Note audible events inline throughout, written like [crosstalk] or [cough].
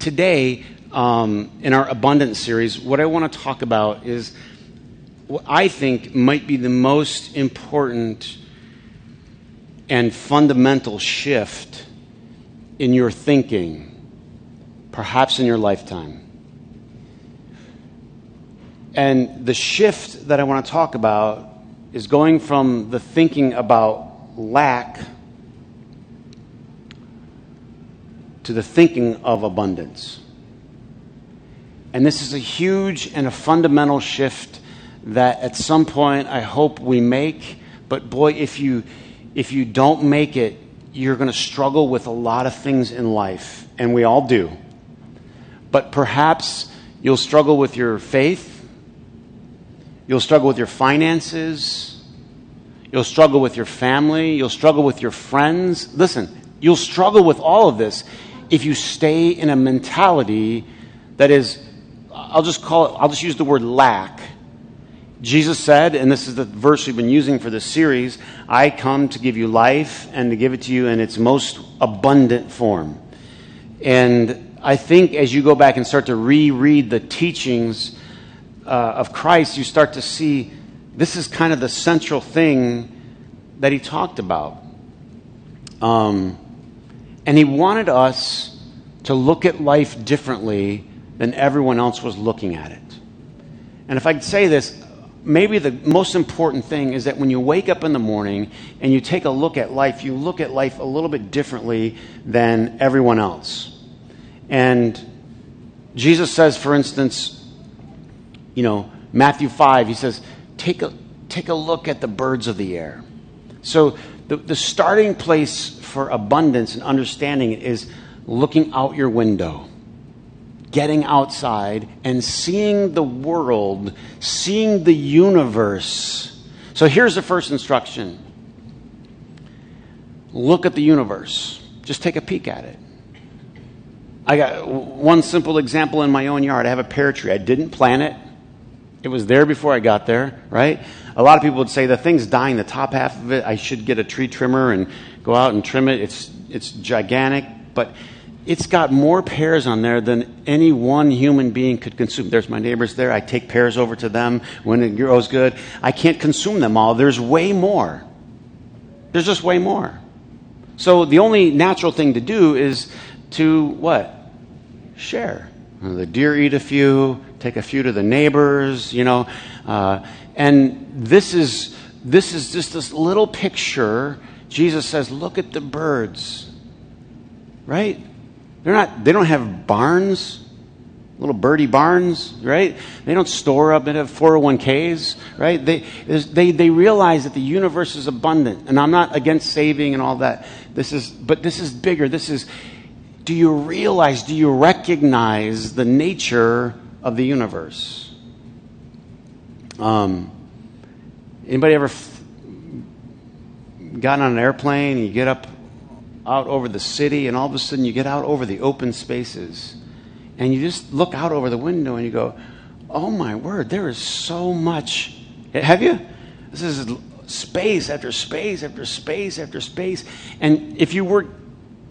today, um, in our abundance series, what I want to talk about is what I think might be the most important and fundamental shift in your thinking, perhaps in your lifetime. And the shift that I want to talk about is going from the thinking about lack to the thinking of abundance. And this is a huge and a fundamental shift that at some point I hope we make. But boy, if you, if you don't make it, you're going to struggle with a lot of things in life, and we all do. But perhaps you'll struggle with your faith, you'll struggle with your finances, you'll struggle with your family, you'll struggle with your friends. Listen, you'll struggle with all of this if you stay in a mentality that is, I'll just call it, I'll just use the word lack. Jesus said, and this is the verse we've been using for this series I come to give you life and to give it to you in its most abundant form. And I think as you go back and start to reread the teachings uh, of Christ, you start to see this is kind of the central thing that he talked about. Um, and he wanted us to look at life differently than everyone else was looking at it. And if I could say this, maybe the most important thing is that when you wake up in the morning and you take a look at life, you look at life a little bit differently than everyone else. And Jesus says, for instance, you know, Matthew 5, he says, take a, take a look at the birds of the air. So the, the starting place for abundance and understanding is looking out your window, getting outside and seeing the world, seeing the universe. So here's the first instruction look at the universe, just take a peek at it. I got one simple example in my own yard. I have a pear tree. I didn't plant it. It was there before I got there, right? A lot of people would say the thing's dying, the top half of it. I should get a tree trimmer and go out and trim it. It's, it's gigantic, but it's got more pears on there than any one human being could consume. There's my neighbors there. I take pears over to them when it grows good. I can't consume them all. There's way more. There's just way more. So the only natural thing to do is to what? Share. The deer eat a few, take a few to the neighbors, you know. Uh, and this is, this is just this little picture Jesus says, look at the birds. Right? They're not, they don't have barns, little birdie barns, right? They don't store up and have 401ks, right? They, they, they realize that the universe is abundant. And I'm not against saving and all that. This is, but this is bigger. This is, do you realize, do you recognize the nature of the universe? Um, anybody ever gotten on an airplane, you get up out over the city, and all of a sudden you get out over the open spaces. And you just look out over the window and you go, oh my word, there is so much. Have you? This is space after space after space after space. And if you were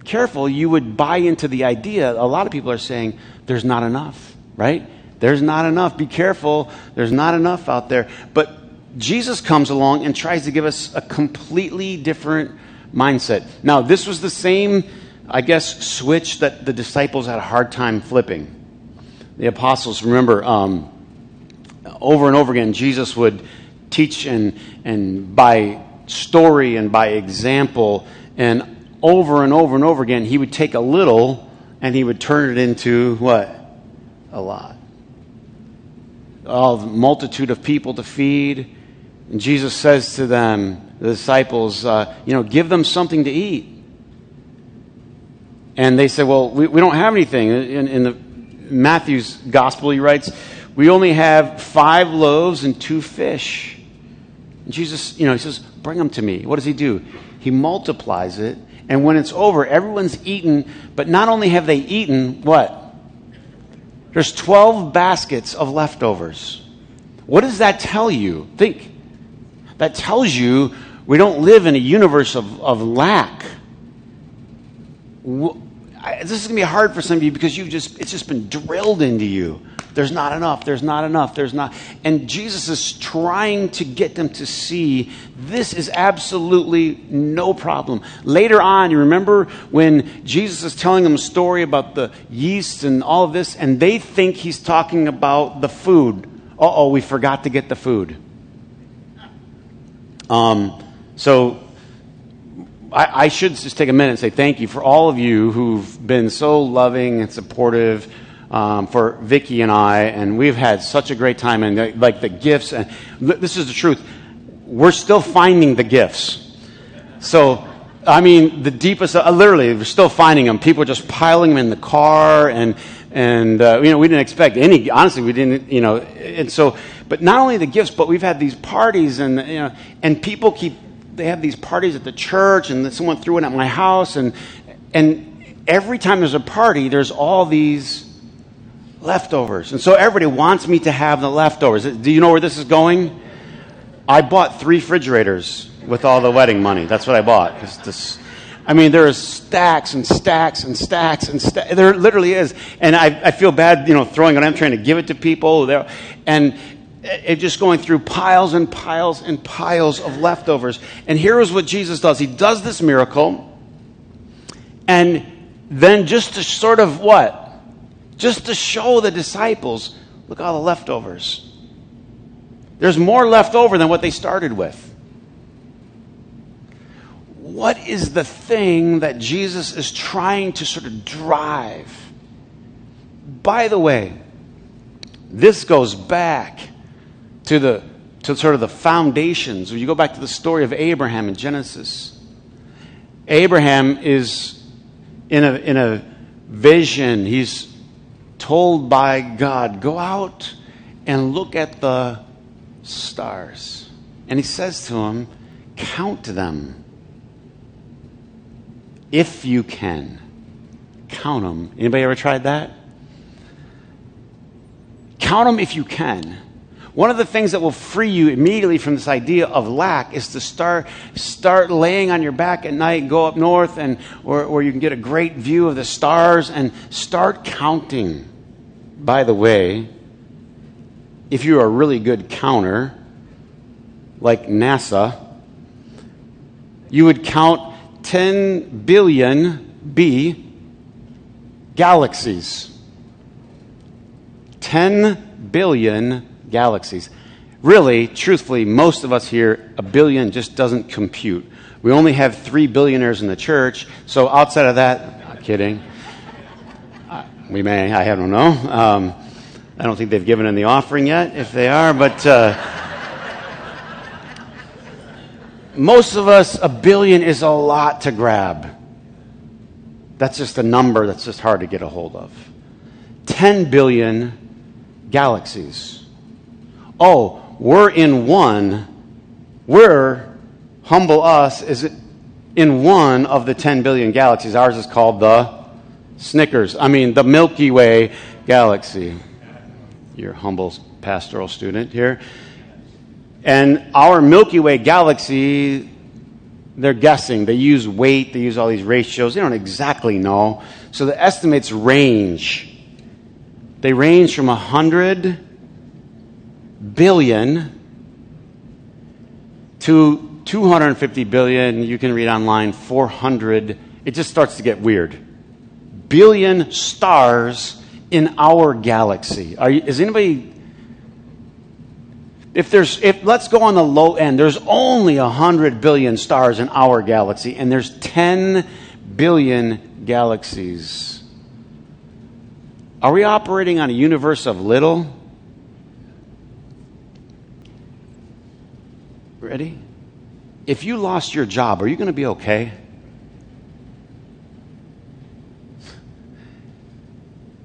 careful, you would buy into the idea. A lot of people are saying, there's not enough, right? There's not enough. Be careful. There's not enough out there. But Jesus comes along and tries to give us a completely different mindset. Now, this was the same, I guess, switch that the disciples had a hard time flipping. The apostles, remember, um, over and over again, Jesus would teach and, and by story and by example, and over and over and over again, he would take a little and he would turn it into what? A lot. A multitude of people to feed and Jesus says to them, the disciples, uh, you know, give them something to eat. And they say, well, we, we don't have anything. In, in the Matthew's gospel, he writes, we only have five loaves and two fish. And Jesus, you know, he says, bring them to me. What does he do? He multiplies it. And when it's over, everyone's eaten. But not only have they eaten, what? There's 12 baskets of leftovers. What does that tell you? Think that tells you we don't live in a universe of, of lack. This is going to be hard for some of you because you've just, it's just been drilled into you. There's not enough, there's not enough, there's not. And Jesus is trying to get them to see this is absolutely no problem. Later on, you remember when Jesus is telling them a story about the yeast and all of this, and they think he's talking about the food. Uh oh, we forgot to get the food. Um, so I, I, should just take a minute and say thank you for all of you who've been so loving and supportive um, for Vicky and I, and we've had such a great time. And uh, like the gifts, and this is the truth, we're still finding the gifts. So, I mean, the deepest, uh, literally, we're still finding them. People are just piling them in the car, and and uh, you know, we didn't expect any. Honestly, we didn't, you know, and so. But not only the gifts, but we've had these parties, and you know, and people keep they have these parties at the church, and someone threw it at my house, and and every time there's a party, there's all these leftovers, and so everybody wants me to have the leftovers. Do you know where this is going? I bought three refrigerators with all the wedding money. That's what I bought. This, I mean, there is stacks and stacks and stacks and stacks. There literally is, and I, I feel bad, you know, throwing it. I'm trying to give it to people, there, and it just going through piles and piles and piles of leftovers. And here is what Jesus does He does this miracle, and then just to sort of what? Just to show the disciples, look all the leftovers. There's more left over than what they started with. What is the thing that Jesus is trying to sort of drive? By the way, this goes back to the to sort of the foundations. When you go back to the story of Abraham in Genesis, Abraham is in a in a vision. He's told by God, "Go out and look at the stars." And he says to him, "Count them if you can. Count them." Anybody ever tried that? Count them if you can. One of the things that will free you immediately from this idea of lack is to start, start laying on your back at night, go up north, and, or, or you can get a great view of the stars and start counting. By the way, if you're a really good counter, like NASA, you would count 10 billion B galaxies. 10 billion galaxies. Really, truthfully, most of us here, a billion just doesn't compute. We only have three billionaires in the church, so outside of that, I'm kidding. We may, I don't know. Um, I don't think they've given in the offering yet, if they are, but uh, most of us, a billion is a lot to grab. That's just a number that's just hard to get a hold of. 10 billion galaxies oh, we're in one. We're, humble us, is in one of the 10 billion galaxies. Ours is called the Snickers. I mean, the Milky Way galaxy. Your humble pastoral student here. And our Milky Way galaxy, they're guessing. They use weight, they use all these ratios. They don't exactly know. So the estimates range. They range from 100 billion to 250 billion. You can read online 400. It just starts to get weird. Billion stars in our galaxy. Are is anybody if there's if let's go on the low end there's only a 100 billion stars in our galaxy and there's 10 billion galaxies are we operating on a universe of little Ready? If you lost your job, are you going to be okay?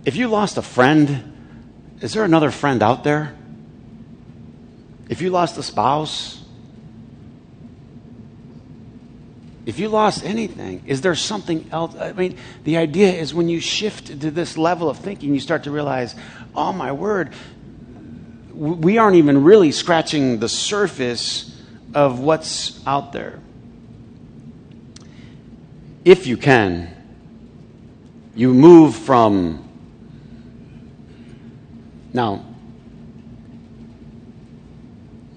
If you lost a friend, is there another friend out there? If you lost a spouse, if you lost anything, is there something else? I mean, the idea is when you shift to this level of thinking, you start to realize, oh my word, we aren't even really scratching the surface of what's out there. If you can, You move from. Now,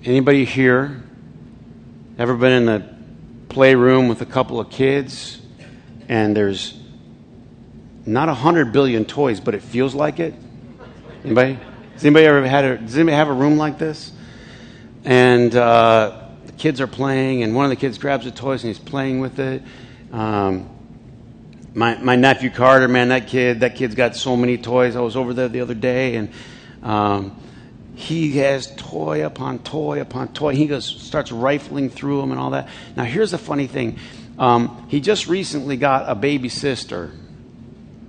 anybody here ever been in the playroom with a couple of kids and there's not a hundred billion toys, but it feels like it? Anybody? Has anybody ever had a, does anybody have a room like this? And uh, the kids are playing, and one of the kids grabs the toys and he's playing with it. Um, my, my nephew Carter, man, that kid, that kid's got so many toys. I was over there the other day, and um, he has toy upon toy upon toy. He goes, starts rifling through them and all that. Now, here's the funny thing. Um, he just recently got a baby sister,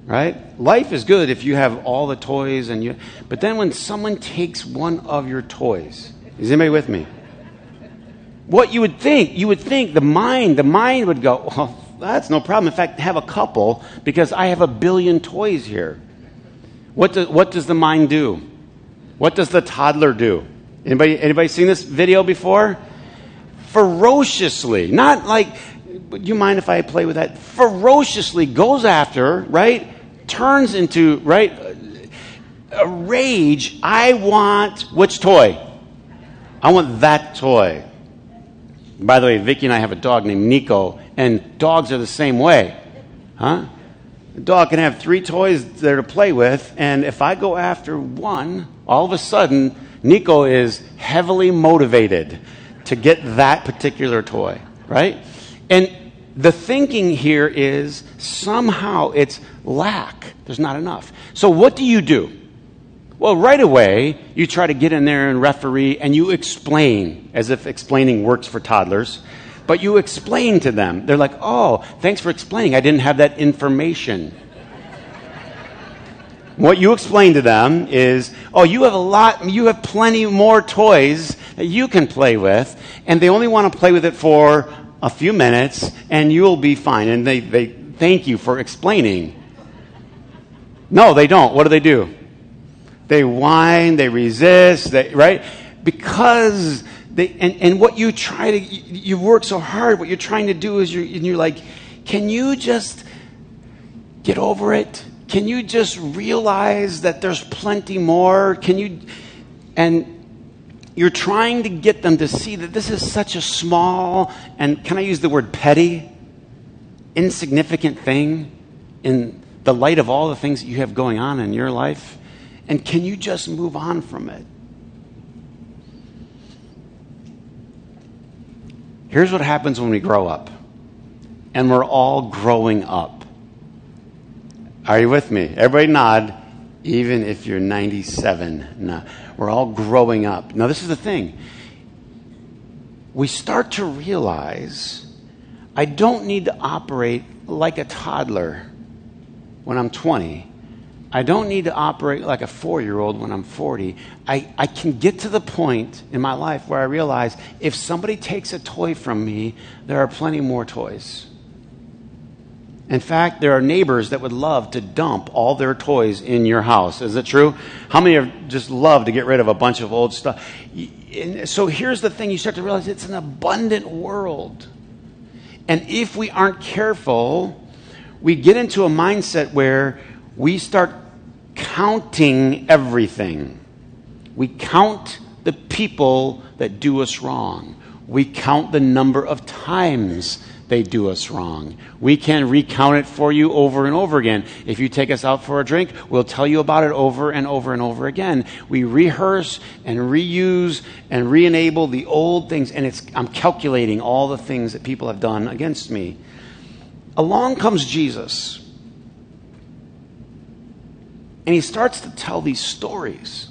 right? Life is good if you have all the toys and you, but then when someone takes one of your toys, is anybody with me? What you would think, you would think the mind, the mind would go, well, that's no problem. In fact, have a couple because I have a billion toys here. What, do, what does the mind do? What does the toddler do? Anybody, anybody seen this video before? Ferociously, not like, do you mind if I play with that? Ferociously goes after, right? Turns into, right? A rage. I want which toy? I want that toy. By the way, Vicky and I have a dog named Nico, and dogs are the same way. Huh? A dog can have three toys there to play with, and if I go after one, all of a sudden, Nico is heavily motivated to get that particular toy, right? And the thinking here is somehow it's lack. There's not enough. So what do you do? Well, right away, you try to get in there and referee and you explain, as if explaining works for toddlers but you explain to them. They're like, oh, thanks for explaining. I didn't have that information. what you explain to them is, oh, you have a lot, you have plenty more toys that you can play with, and they only want to play with it for a few minutes, and you'll be fine. And they, they thank you for explaining. No, they don't. What do they do? They whine, they resist, they, right? Because they, and, and what you try to, you, you work so hard, what you're trying to do is you're, and you're like, can you just get over it? Can you just realize that there's plenty more? Can you, and you're trying to get them to see that this is such a small, and can I use the word petty, insignificant thing in the light of all the things that you have going on in your life? And can you just move on from it? Here's what happens when we grow up. And we're all growing up. Are you with me? Everybody nod, even if you're 97. No, we're all growing up. Now, this is the thing. We start to realize I don't need to operate like a toddler when I'm 20 I don't need to operate like a four year old when I'm 40. I, I can get to the point in my life where I realize if somebody takes a toy from me, there are plenty more toys. In fact, there are neighbors that would love to dump all their toys in your house. Is it true? How many of just love to get rid of a bunch of old stuff? And so here's the thing you start to realize it's an abundant world. And if we aren't careful, we get into a mindset where we start counting everything. We count the people that do us wrong. We count the number of times they do us wrong. We can recount it for you over and over again. If you take us out for a drink, we'll tell you about it over and over and over again. We rehearse and reuse and re enable the old things, and it's, I'm calculating all the things that people have done against me. Along comes Jesus and he starts to tell these stories.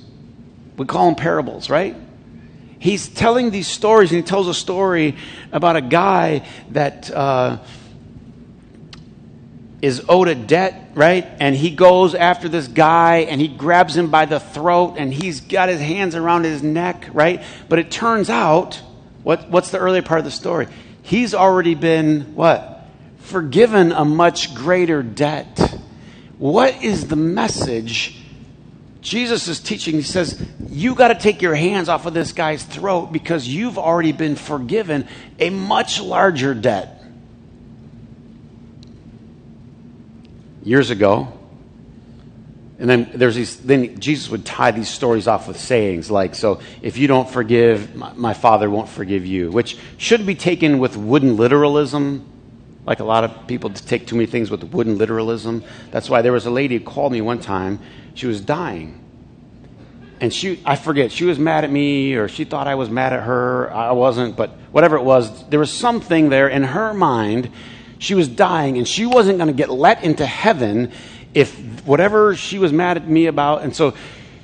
We call them parables, right? He's telling these stories, and he tells a story about a guy that uh, is owed a debt, right? And he goes after this guy and he grabs him by the throat and he's got his hands around his neck, right? But it turns out, what, what's the earlier part of the story? He's already been, what? Forgiven a much greater debt. What is the message Jesus is teaching? He says, You got to take your hands off of this guy's throat because you've already been forgiven a much larger debt. years ago. And then there's these, then Jesus would tie these stories off with sayings like, so if you don't forgive, my, my father won't forgive you, which should be taken with wooden literalism, like a lot of people take too many things with wooden literalism. That's why there was a lady who called me one time. She was dying. And she, I forget, she was mad at me or she thought I was mad at her. I wasn't, but whatever it was, there was something there in her mind. She was dying and she wasn't going to get let into heaven if whatever she was mad at me about, and so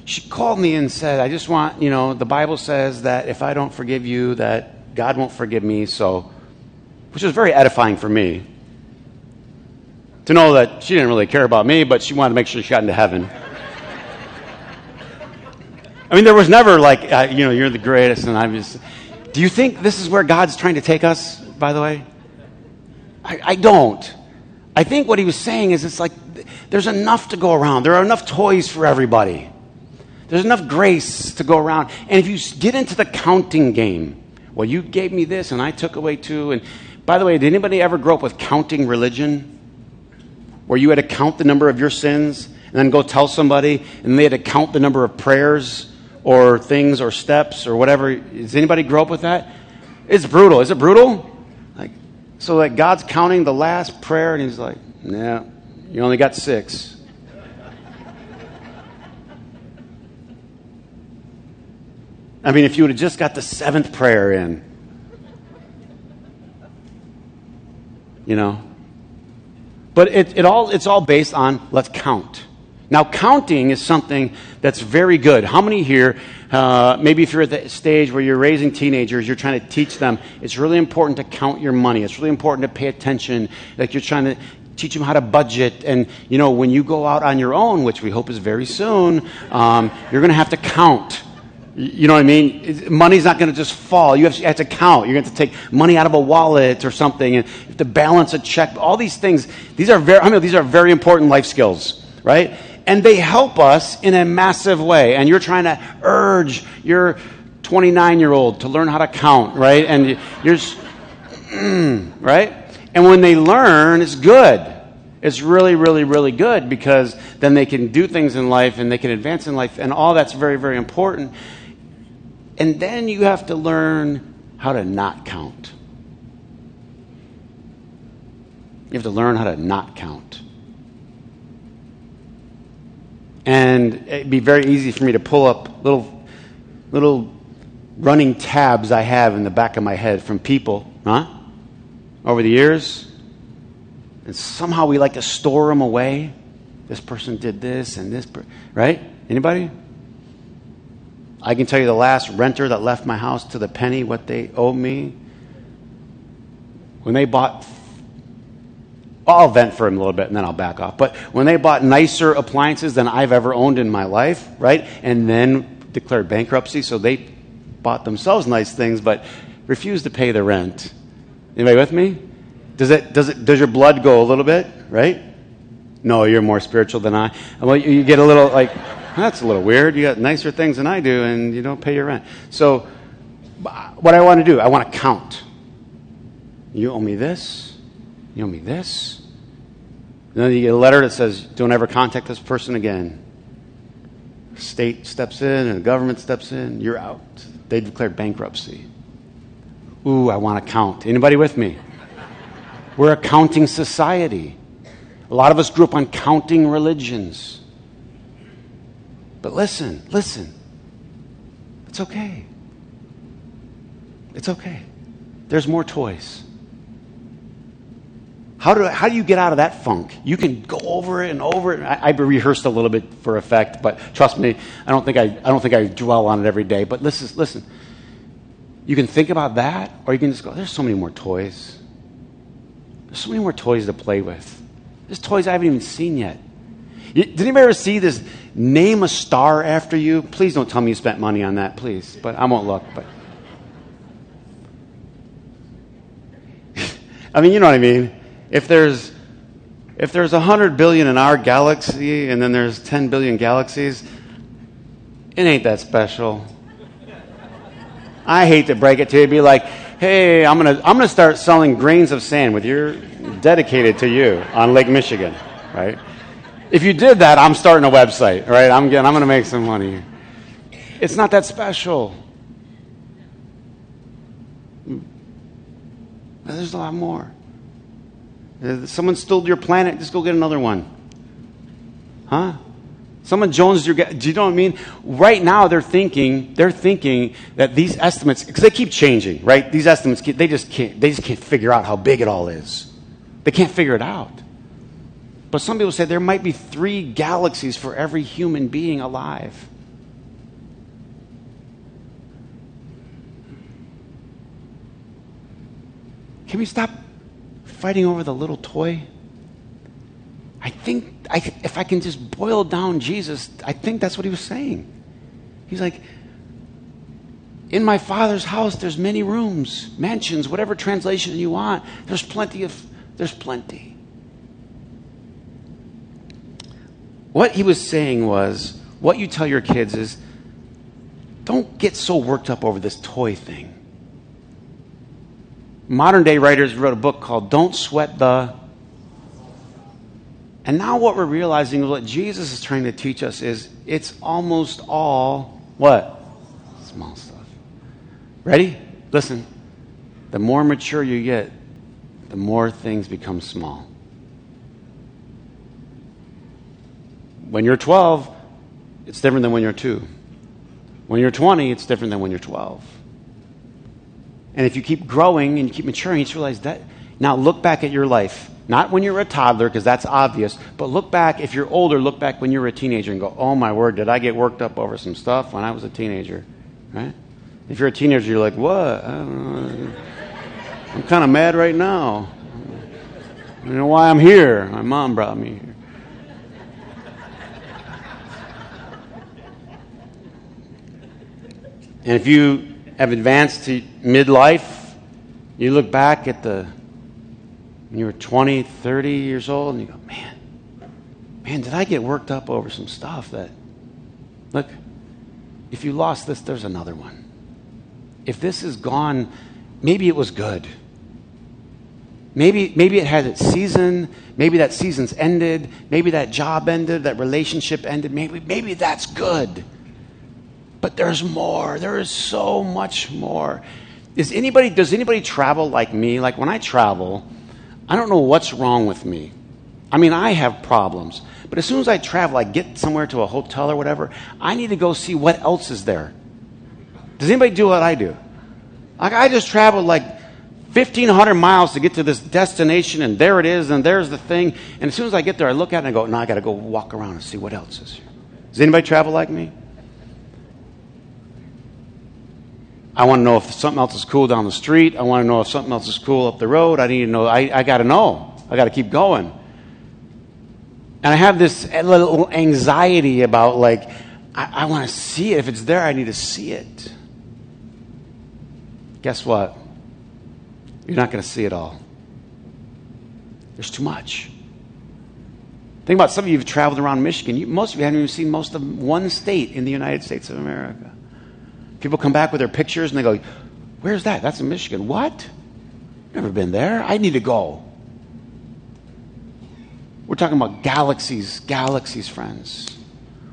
she called me and said, I just want, you know, the Bible says that if I don't forgive you, that God won't forgive me, so, which was very edifying for me to know that she didn't really care about me, but she wanted to make sure she got into heaven. I mean, there was never like, uh, you know, you're the greatest, and I'm just. Do you think this is where God's trying to take us, by the way? I, I don't. I think what he was saying is it's like there's enough to go around. There are enough toys for everybody. There's enough grace to go around. And if you get into the counting game, well, you gave me this and I took away two. And by the way, did anybody ever grow up with counting religion? Where you had to count the number of your sins and then go tell somebody and they had to count the number of prayers or things or steps or whatever. Does anybody grow up with that? It's brutal. Is it brutal? Like, so that God's counting the last prayer and he's like, nah, you only got six. I mean, if you would have just got the seventh prayer in, you know. But it, it all, it's all based on let's count. Now, counting is something that's very good. How many here, uh, maybe if you're at the stage where you're raising teenagers, you're trying to teach them, it's really important to count your money. It's really important to pay attention. Like you're trying to teach them how to budget. And, you know, when you go out on your own, which we hope is very soon, um, you're going to have to count. You know what I mean? Money's not going to just fall. You have, to, you have, to count. You're going to take money out of a wallet or something, and you have to balance a check. All these things. These are very. I mean, these are very important life skills, right? And they help us in a massive way. And you're trying to urge your 29 year old to learn how to count, right? And you're, mm, right? And when they learn, it's good. It's really, really, really good because then they can do things in life and they can advance in life, and all that's very, very important. And then you have to learn how to not count. You have to learn how to not count. And it'd be very easy for me to pull up little, little running tabs I have in the back of my head from people, huh? over the years. And somehow we like to store them away. This person did this and this, per- right? Anybody? I can tell you the last renter that left my house to the penny what they owed me. When they bought, I'll vent for him a little bit and then I'll back off. But when they bought nicer appliances than I've ever owned in my life, right? And then declared bankruptcy, so they bought themselves nice things but refused to pay the rent Anybody with me? Does it, does it, does your blood go a little bit, right? No, you're more spiritual than I. Well, you get a little like, that's a little weird. You got nicer things than I do, and you don't pay your rent. So, what I want to do, I want to count. You owe me this. You owe me this. And then you get a letter that says, don't ever contact this person again. State steps in and the government steps in. You're out. They declared bankruptcy. Ooh, I want to count. Anybody with me? We're a counting society. A lot of us grew up on counting religions. But listen, listen. It's okay. It's okay. There's more toys. How do, how do you get out of that funk? You can go over it and over it. I, I rehearsed a little bit for effect, but trust me, I don't think I, I don't think I dwell on it every day. But listen, listen. You can think about that, or you can just go, there's so many more toys. There's so many more toys to play with. There's toys I haven't even seen yet. Did anybody ever see this name a star after you? Please don't tell me you spent money on that, please. But I won't look. But [laughs] I mean, you know what I mean. If there's if there's a hundred billion in our galaxy, and then there's ten billion galaxies, it ain't that special. I hate to break it to you, be like, hey, I'm to I'm gonna start selling grains of sand with your dedicated to you on Lake Michigan. right? If you did that, I'm starting a website, right? I'm getting, I'm going to make some money. It's not that special. There's a lot more. If someone stole your planet, just go get another one. Huh? Someone Jones your do you know what I mean? Right now they're thinking they're thinking that these estimates because they keep changing, right? These estimates they just can't they just can't figure out how big it all is. They can't figure it out. But some people say there might be three galaxies for every human being alive. Can we stop fighting over the little toy? I think I, if I can just boil down Jesus, I think that's what he was saying. He's like, in my father's house, there's many rooms, mansions, whatever translation you want. There's plenty of, there's plenty. What he was saying was, what you tell your kids is, don't get so worked up over this toy thing. Modern day writers wrote a book called Don't Sweat the and now what we're realizing is what Jesus is trying to teach us is it's almost all what? Small stuff. Ready? Listen. The more mature you get, the more things become small. When you're 12, it's different than when you're 2. When you're 20, it's different than when you're 12. And if you keep growing and you keep maturing, you just realize that. Now look back at your life. Not when you're a toddler, because that's obvious, but look back, if you're older, look back when you were a teenager and go, oh my word, did I get worked up over some stuff when I was a teenager? Right? If you're a teenager, you're like, what? I'm kind of mad right now. You know why I'm here? My mom brought me here. And if you have advanced to midlife, you look back at the when you were 20, 30 years old, and you go, man, man, did I get worked up over some stuff that, look, if you lost this, there's another one. If this is gone, maybe it was good. Maybe, maybe it had its season. Maybe that season's ended. Maybe that job ended. That relationship ended. Maybe, maybe that's good. But there's more. There is so much more. Is anybody, does anybody travel like me? Like when I travel, I don't know what's wrong with me. I mean, I have problems. But as soon as I travel, I get somewhere to a hotel or whatever, I need to go see what else is there. Does anybody do what I do? Like, I just traveled like 1,500 miles to get to this destination, and there it is, and there's the thing. And as soon as I get there, I look at it and I go, no, I got to go walk around and see what else is here. Does anybody travel like me? I want to know if something else is cool down the street. I want to know if something else is cool up the road. I need to know. I, I got to know. I got to keep going. And I have this little anxiety about, like, I, I want to see it. If it's there, I need to see it. Guess what? You're not going to see it all. There's too much. Think about some of you have traveled around Michigan. You, most of you haven't even seen most of one state in the United States of America. People come back with their pictures and they go, Where's that? That's in Michigan. What? Never been there. I need to go. We're talking about galaxies, galaxies, friends.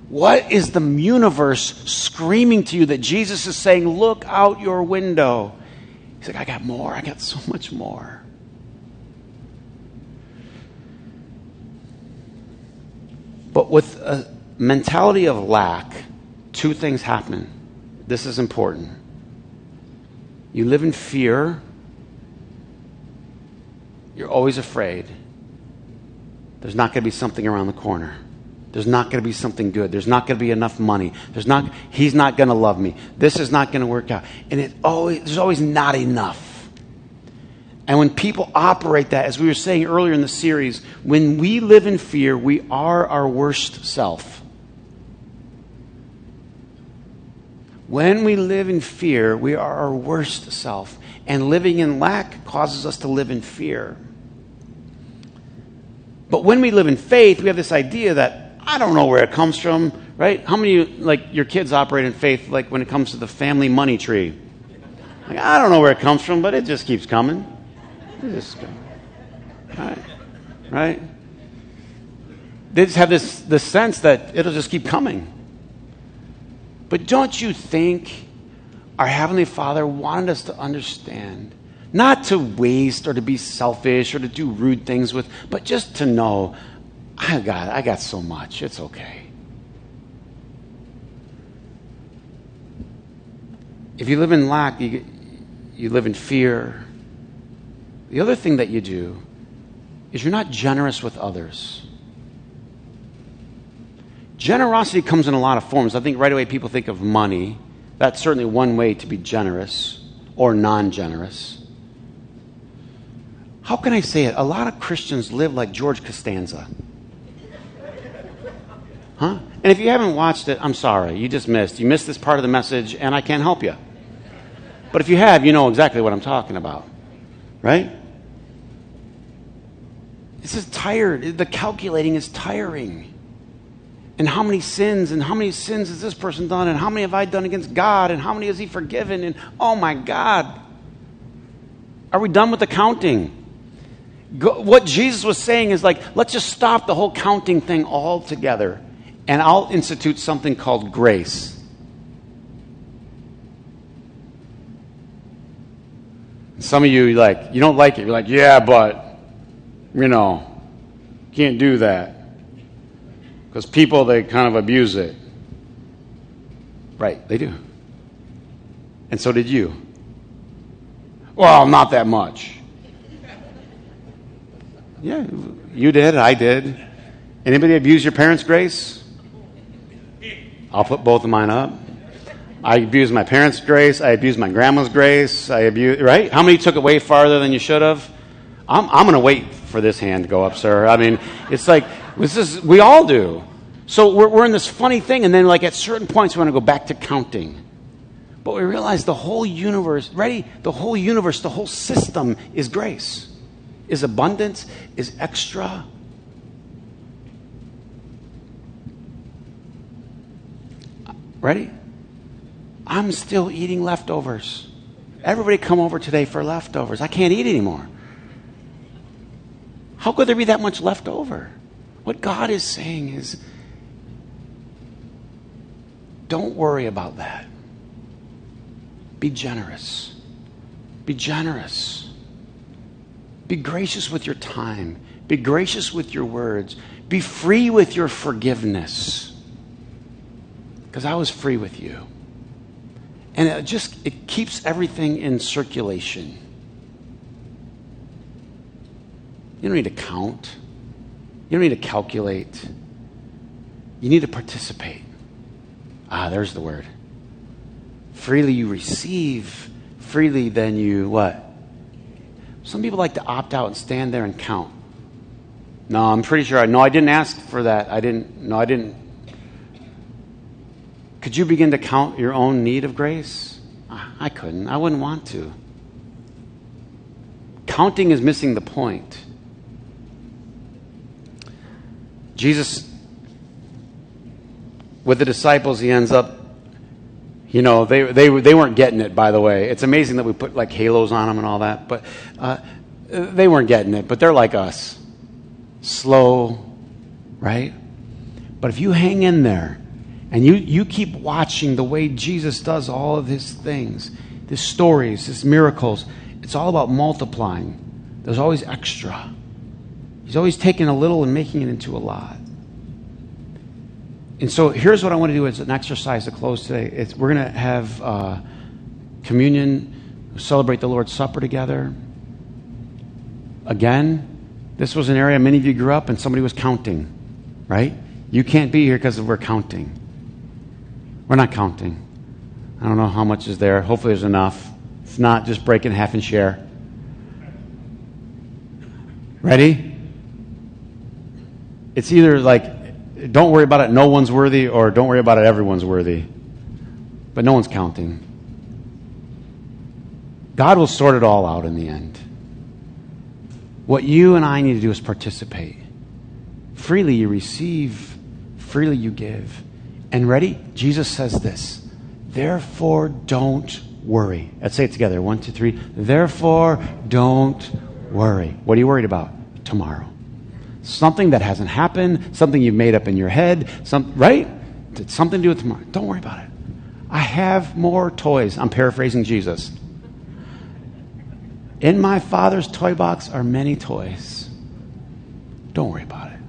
What is the universe screaming to you that Jesus is saying, Look out your window? He's like, I got more. I got so much more. But with a mentality of lack, two things happen this is important. You live in fear, you're always afraid. There's not going to be something around the corner. There's not going to be something good. There's not going to be enough money. There's not, he's not going to love me. This is not going to work out. And it always, there's always not enough. And when people operate that, as we were saying earlier in the series, when we live in fear, we are our worst self. When we live in fear, we are our worst self. And living in lack causes us to live in fear. But when we live in faith, we have this idea that I don't know where it comes from, right? How many like your kids operate in faith like when it comes to the family money tree? Like, I don't know where it comes from, but it just keeps coming. It just, right? Right? they just have this, this sense that it'll just keep coming. But don't you think our Heavenly Father wanted us to understand, not to waste or to be selfish or to do rude things with, but just to know, I got, I got so much. It's okay. If you live in lack, you, you live in fear. The other thing that you do is you're not generous with others. Generosity comes in a lot of forms. I think right away people think of money. That's certainly one way to be generous or non generous. How can I say it? A lot of Christians live like George Costanza. Huh? And if you haven't watched it, I'm sorry. You just missed. You missed this part of the message, and I can't help you. But if you have, you know exactly what I'm talking about. Right? This is tired. The calculating is tiring and how many sins and how many sins has this person done and how many have I done against God and how many has he forgiven and oh my God. Are we done with the counting? Go, what Jesus was saying is like, let's just stop the whole counting thing altogether and I'll institute something called grace. Some of you like, you don't like it. You're like, yeah, but, you know, can't do that. Because people, they kind of abuse it. Right, they do. And so did you. Well, not that much. Yeah, you did, I did. Anybody abuse your parents' grace? I'll put both of mine up. I abused my parents' grace. I abused my grandma's grace. I abused, right? How many took it way farther than you should have? I'm, I'm going to wait for this hand to go up, sir. I mean, it's like, this is, we all do. So we're, we're in this funny thing, and then, like, at certain points, we want to go back to counting. But we realize the whole universe, ready? The whole universe, the whole system is grace, is abundance, is extra. Ready? I'm still eating leftovers. Everybody come over today for leftovers. I can't eat anymore. How could there be that much left over? What God is saying is don't worry about that. Be generous. Be generous. Be gracious with your time. Be gracious with your words. Be free with your forgiveness. Because I was free with you. And it just it keeps everything in circulation. You don't need to count. You don't need to calculate. You need to participate. Ah, there's the word. Freely you receive, freely then you what? Some people like to opt out and stand there and count. No, I'm pretty sure I no, I didn't ask for that. I didn't no, I didn't. Could you begin to count your own need of grace? I couldn't. I wouldn't want to. Counting is missing the point. Jesus, with the disciples, he ends up, you know, they, they, they weren't getting it, by the way. It's amazing that we put like halos on them and all that, but uh, they weren't getting it, but they're like us slow, right? But if you hang in there and you, you keep watching the way Jesus does all of his things, his stories, his miracles, it's all about multiplying. There's always extra. He's always taking a little and making it into a lot. And so here's what I want to do as an exercise to close today. It's, we're going to have uh, communion, celebrate the Lord's Supper together. Again, this was an area many of you grew up and somebody was counting, right? You can't be here because we're counting. We're not counting. I don't know how much is there. Hopefully, there's enough. If not, just break in half and share. Ready? It's either like, don't worry about it, no one's worthy, or don't worry about it, everyone's worthy. But no one's counting. God will sort it all out in the end. What you and I need to do is participate. Freely you receive, freely you give. And ready? Jesus says this Therefore, don't worry. Let's say it together. One, two, three. Therefore, don't worry. What are you worried about? Tomorrow. Something that hasn't happened, something you've made up in your head, some, right? It's something to do with tomorrow. Don't worry about it. I have more toys. I'm paraphrasing Jesus. In my father's toy box are many toys. Don't worry about it.